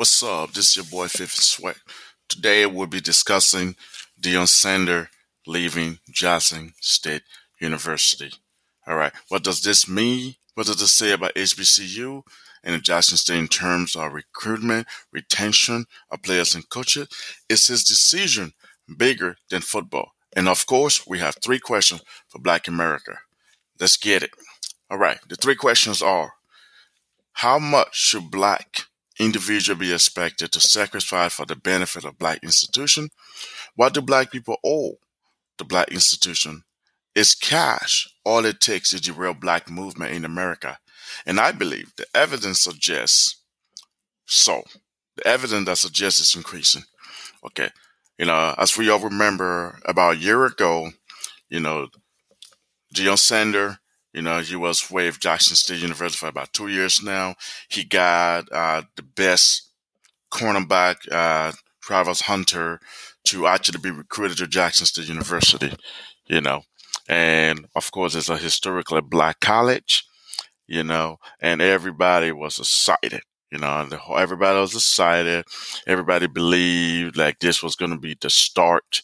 What's up? This is your boy Fifth Sweat. Today we'll be discussing Deion Sanders leaving Jackson State University. All right, what does this mean? What does it say about HBCU and Jackson State in terms of recruitment, retention of players and coaches? Is his decision bigger than football? And of course, we have three questions for Black America. Let's get it. All right, the three questions are How much should Black individual be expected to sacrifice for the benefit of black institution? What do black people owe the black institution? Is cash all it takes is to derail black movement in America? And I believe the evidence suggests so. The evidence that suggests it's increasing. Okay. You know, as we all remember, about a year ago, you know, Deion Sanders you know, he was with Jackson State University for about two years now. He got uh, the best cornerback, uh, Travis Hunter, to actually be recruited to Jackson State University. You know, and of course, it's a historically black college. You know, and everybody was excited. You know, everybody was excited. Everybody believed like this was going to be the start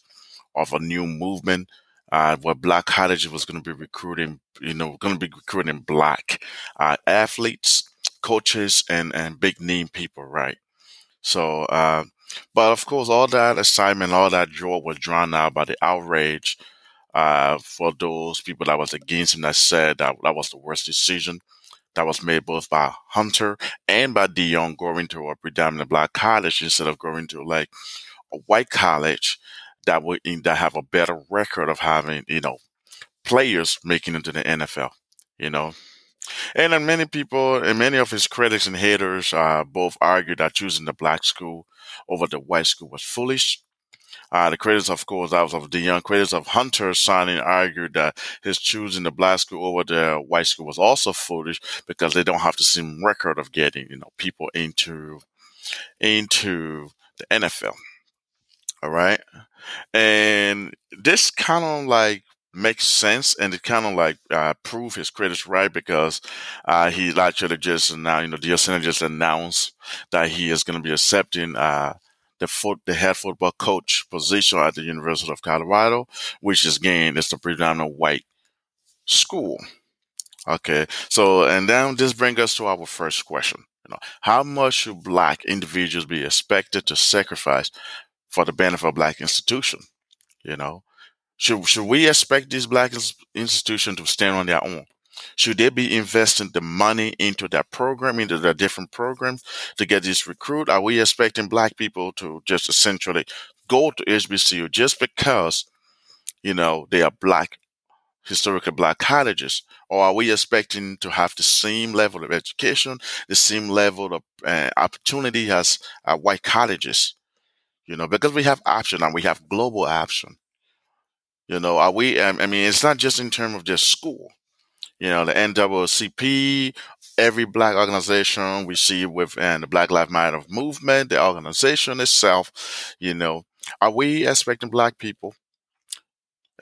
of a new movement uh, where Black College was going to be recruiting, you know, going to be recruiting black uh, athletes, coaches, and and big name people, right? So, uh, but of course, all that assignment, all that joy was drawn out by the outrage uh, for those people that was against him that said that that was the worst decision that was made both by Hunter and by Deion going to a predominant black college instead of going to like a white college that would that have a better record of having you know players making into the NFL. You know, and then many people and many of his critics and haters uh, both argue that choosing the black school over the white school was foolish. Uh, the critics, of course, that was of the young critics of Hunter signing argued that his choosing the black school over the white school was also foolish because they don't have the same record of getting, you know, people into into the NFL. All right. And this kind of like makes sense and it kind of like uh, prove his critics right because uh, he actually just now, you know, Deion just announced that he is going to be accepting uh, the foot, the head football coach position at the University of Colorado, which is again is the predominant white school. Okay, so and then this brings us to our first question. You know, how much should black individuals be expected to sacrifice for the benefit of black institution. You know, should should we expect these black institutions to stand on their own? Should they be investing the money into that program, into the different programs to get this recruit? Are we expecting black people to just essentially go to HBCU just because, you know, they are black, historically black colleges? Or are we expecting to have the same level of education, the same level of uh, opportunity as uh, white colleges? You know, because we have option and we have global option. You know, are we? Um, I mean, it's not just in terms of just school. You know, the NAACP, every black organization we see within the Black Lives Matter movement, the organization itself. You know, are we expecting black people,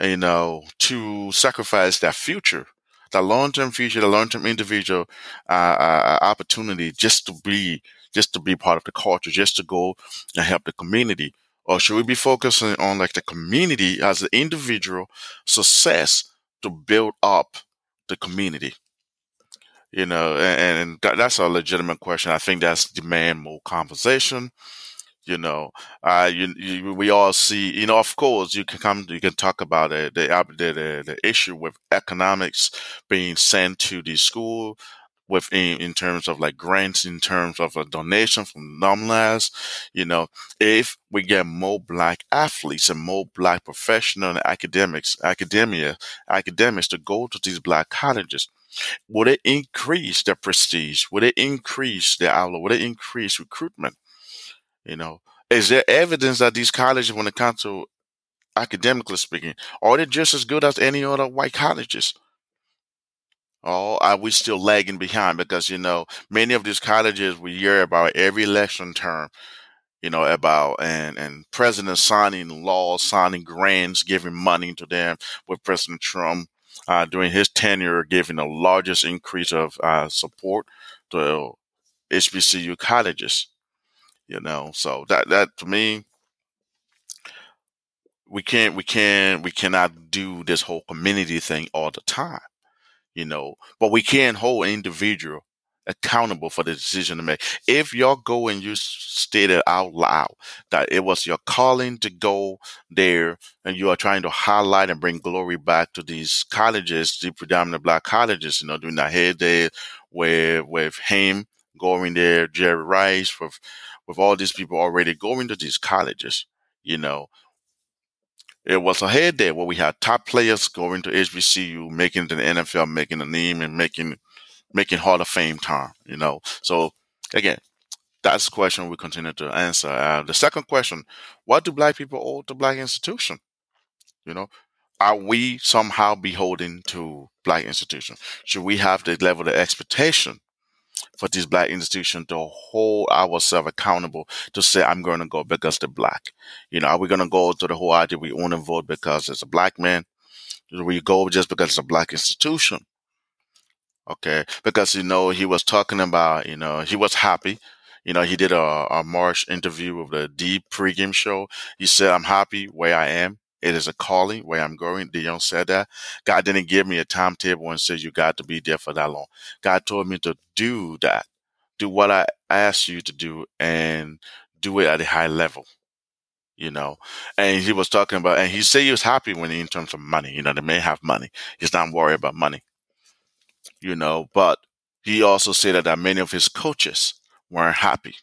you know, to sacrifice their future, the long-term future, the long-term individual uh, uh, opportunity, just to be just to be part of the culture, just to go and help the community? Or should we be focusing on like the community as an individual success to build up the community? You know, and, and that's a legitimate question. I think that's demand more conversation you know uh you, you, we all see you know of course you can come you can talk about it, the, the the issue with economics being sent to the school within in terms of like grants, in terms of a donation from alumni. You know, if we get more black athletes and more black professional and academics, academia, academics to go to these black colleges, would it increase their prestige? Would it increase their outlook? Would it increase recruitment? You know, is there evidence that these colleges, when it comes to academically speaking, are they just as good as any other white colleges? Oh, are we still lagging behind? Because, you know, many of these colleges we hear about every election term, you know, about and, and president signing laws, signing grants, giving money to them with President Trump uh, during his tenure, giving the largest increase of uh, support to HBCU colleges. You know, so that that to me, we can't we can't we cannot do this whole community thing all the time. You know, but we can hold an individual accountable for the decision to make. If y'all go and you stated out loud that it was your calling to go there and you are trying to highlight and bring glory back to these colleges, the predominant black colleges, you know, during that heyday where with him going there, Jerry Rice, with with all these people already going to these colleges, you know. It was a head there where we had top players going to HBCU, making it to the NFL, making a name and making making Hall of Fame time, you know. So again, that's the question we continue to answer. Uh, the second question, what do black people owe to black institution? You know, are we somehow beholden to black institution? Should we have the level of expectation for this black institution to hold ourselves accountable to say, I'm going to go because they're black? You know, are we going to go to the whole idea we want to vote because it's a black man? Do we go just because it's a black institution? Okay. Because, you know, he was talking about, you know, he was happy. You know, he did a, a March interview with the Deep pregame show. He said, I'm happy where I am. It is a calling where I'm going. Deion said that. God didn't give me a timetable and said you got to be there for that long. God told me to do that. Do what I asked you to do and do it at a high level you know. And he was talking about, and he said he was happy when he, in terms of money, you know, they may have money. He's not worried about money you know, but he also said that many of his coaches weren't happy,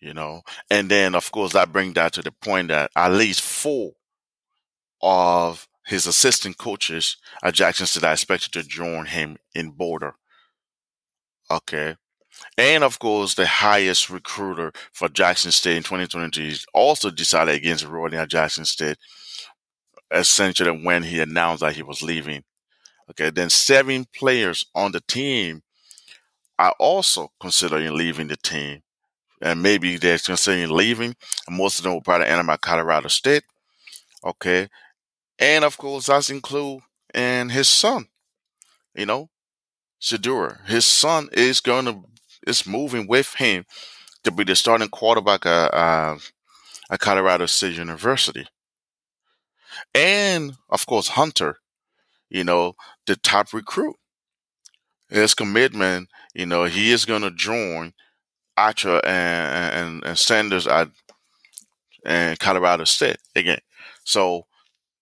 you know. And then, of course, that brings that to the point that at least four of his assistant coaches at Jackson State are expected to join him in Boulder. Okay. And of course, the highest recruiter for Jackson State in 2022 also decided against enrolling at Jackson State, essentially when he announced that he was leaving Okay, then seven players on the team are also considering leaving the team. And maybe they're considering leaving. Most of them will probably end up at Colorado State. Okay. And of course, that's include and his son, you know, Shedeur. His son is going to, is moving with him to be the starting quarterback at, uh, at Colorado State University. And of course, Hunter you know, the top recruit. His commitment, you know, he is going to join Archer and, and, and Sanders at and Colorado State again. So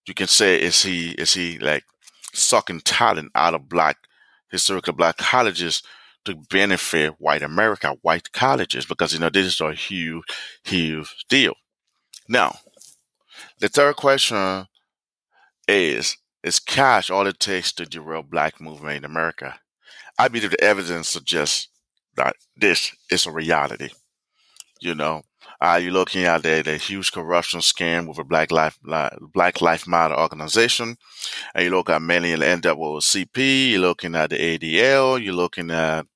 you can say is he is he like sucking talent out of black historically black colleges to benefit white America, white colleges, because you know this is a huge, huge deal. Now, the third question is is cash all it takes to derail black movement in America? I believe the evidence suggests that this is a reality. You know, uh, you're looking at the, the huge corruption scam with a Black Life Black Life Matter organization, and you look at many end up with CP. You're looking at the ADL. You're looking at,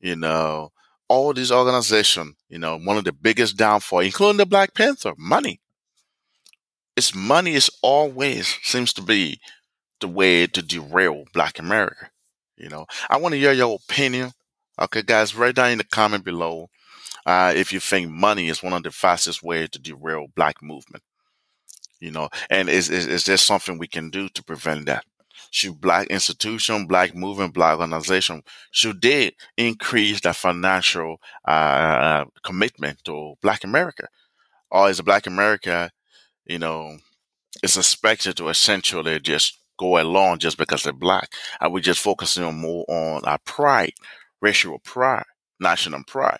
you know, all these organizations. You know, one of the biggest downfall, including the Black Panther, money it's money is always seems to be the way to derail Black America. You know, I want to hear your opinion. Okay, guys, write down in the comment below uh, if you think money is one of the fastest ways to derail Black movement. You know, and is, is is there something we can do to prevent that? Should Black institution, Black movement, Black organization should they increase the financial uh, commitment to Black America, or is Black America you know, is expected to essentially just go along just because they're black. Are we're just focusing more on our pride, racial pride, national pride.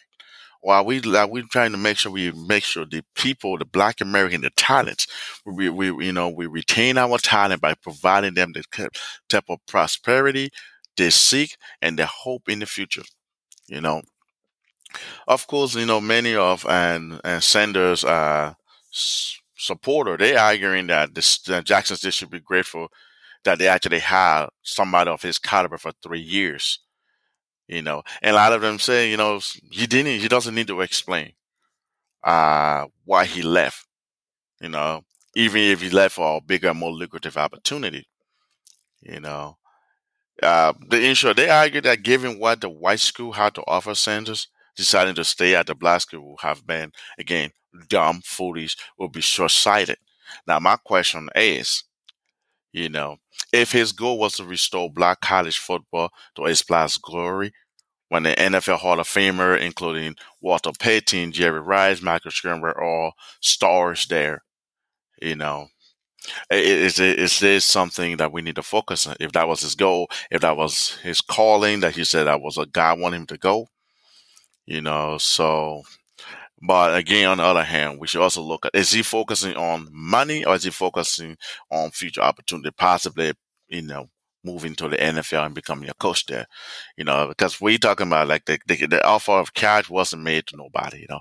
While we are we trying to make sure we make sure the people, the Black American, the talents, we, we you know we retain our talent by providing them the type of prosperity they seek and the hope in the future. You know, of course, you know many of and and Sanders uh supporter, they arguing that this that Jackson should be grateful that they actually had somebody of his caliber for three years. You know, and a lot of them say, you know, he didn't, he doesn't need to explain uh, why he left. You know, even if he left for a bigger, more lucrative opportunity. You know, uh, the insurer they argue that given what the white school had to offer Sanders, deciding to stay at the black school would have been, again, dumb, foolish, will be short sighted. Now, my question is, you know, if his goal was to restore black college football to its past glory, when the NFL Hall of Famer, including Walter Payton, Jerry Rice, Michael Sherman, were all stars there, you know, is is this something that we need to focus on? If that was his goal, if that was his calling, that he said that was a God wanting him to go, you know. So, but again, on the other hand, we should also look at is he focusing on money or is he focusing on future opportunity, possibly, you know, moving to the NFL and becoming a coach there, you know, because we're talking about like the, the, the offer of cash wasn't made to nobody, you know.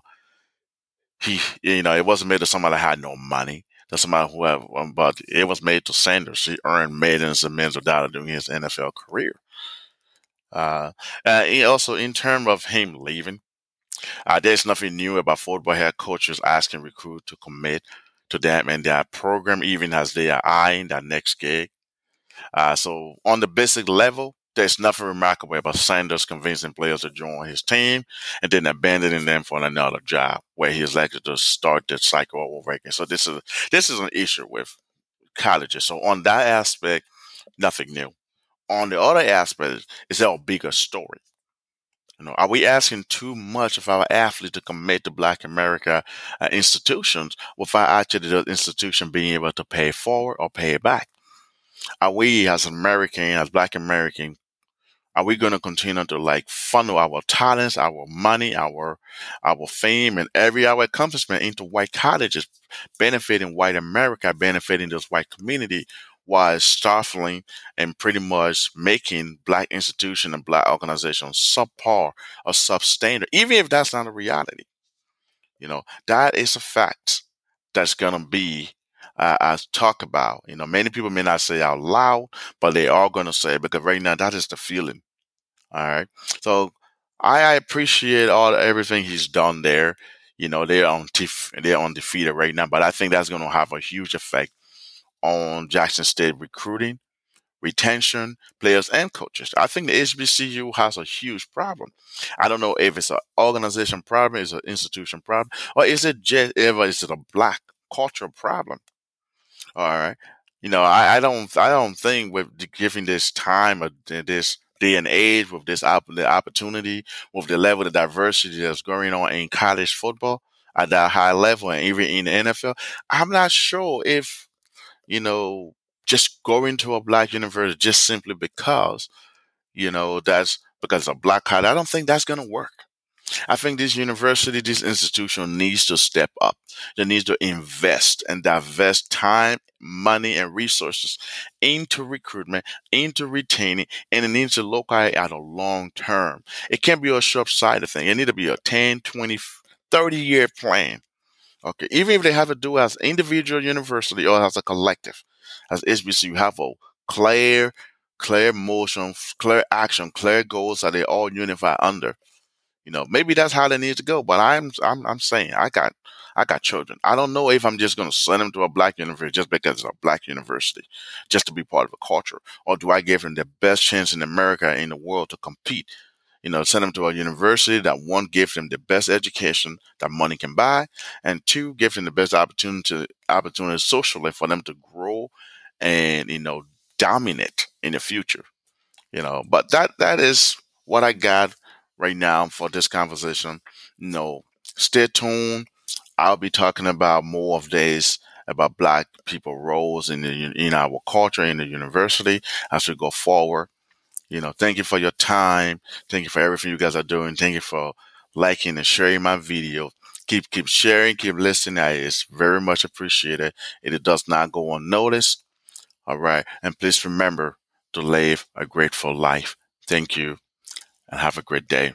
He, you know, it wasn't made to somebody that had no money doesn't matter whoever, um, but it was made to Sanders. He earned millions and millions of dollars during his NFL career. Uh, uh, also, in terms of him leaving, uh, there's nothing new about football head coaches asking recruits to commit to them and their program, even as they are eyeing their next gig. Uh, so, on the basic level, there's nothing remarkable about Sanders convincing players to join his team and then abandoning them for another job where he is likely to start the cycle over again. So this is this is an issue with colleges. So on that aspect, nothing new. On the other aspect, it's a bigger story. You know, are we asking too much of our athletes to commit to Black America uh, institutions without actually the institution being able to pay forward or pay back? Are we, as American, as Black American, are we going to continue to like funnel our talents, our money, our our fame, and every our accomplishment into white colleges, benefiting white America, benefiting this white community, while stifling and pretty much making black institutions and black organizations subpar or substandard, even if that's not a reality. You know, that is a fact that's going to be uh, I talk about. You know, many people may not say out loud, but they are going to say because right now that is the feeling. All right. So I, I appreciate all everything he's done there. You know, they're on tif- they're undefeated right now, but I think that's going to have a huge effect on Jackson State recruiting, retention, players, and coaches. I think the HBCU has a huge problem. I don't know if it's an organization problem, is an institution problem, or is it just ever is it a black culture problem? All right. You know, I, I don't, I don't think with giving this time of this day and age, with this op- the opportunity, with the level of diversity that's going on in college football at that high level and even in the NFL, I'm not sure if, you know, just going to a black university just simply because, you know, that's because a black card, I don't think that's going to work. I think this university, this institution needs to step up. They needs to invest and divest time, money, and resources into recruitment, into retaining, and it needs to look at a long term. It can't be a short sighted thing. It needs to be a 10, 20, 30 year plan. Okay. Even if they have to do as individual university or as a collective, as HBC, you have a clear, clear motion, clear action, clear goals that they all unify under. You know, maybe that's how they need to go. But I'm I'm I'm saying I got I got children. I don't know if I'm just going to send them to a black university just because it's a black university, just to be part of a culture, or do I give them the best chance in America in the world to compete? You know, send them to a university that one give them the best education that money can buy, and two give them the best opportunity opportunity socially for them to grow and you know dominate in the future. You know, but that that is what I got right now for this conversation. You No, stay tuned. I'll be talking about more of this about Black people roles in the, in our culture in the university as we go forward. You know, thank you for your time. Thank you for everything you guys are doing. Thank you for liking and sharing my video. Keep keep sharing, keep listening. It's very much appreciated. It does not go unnoticed. All right, and please remember to live a grateful life. Thank you and have a great day.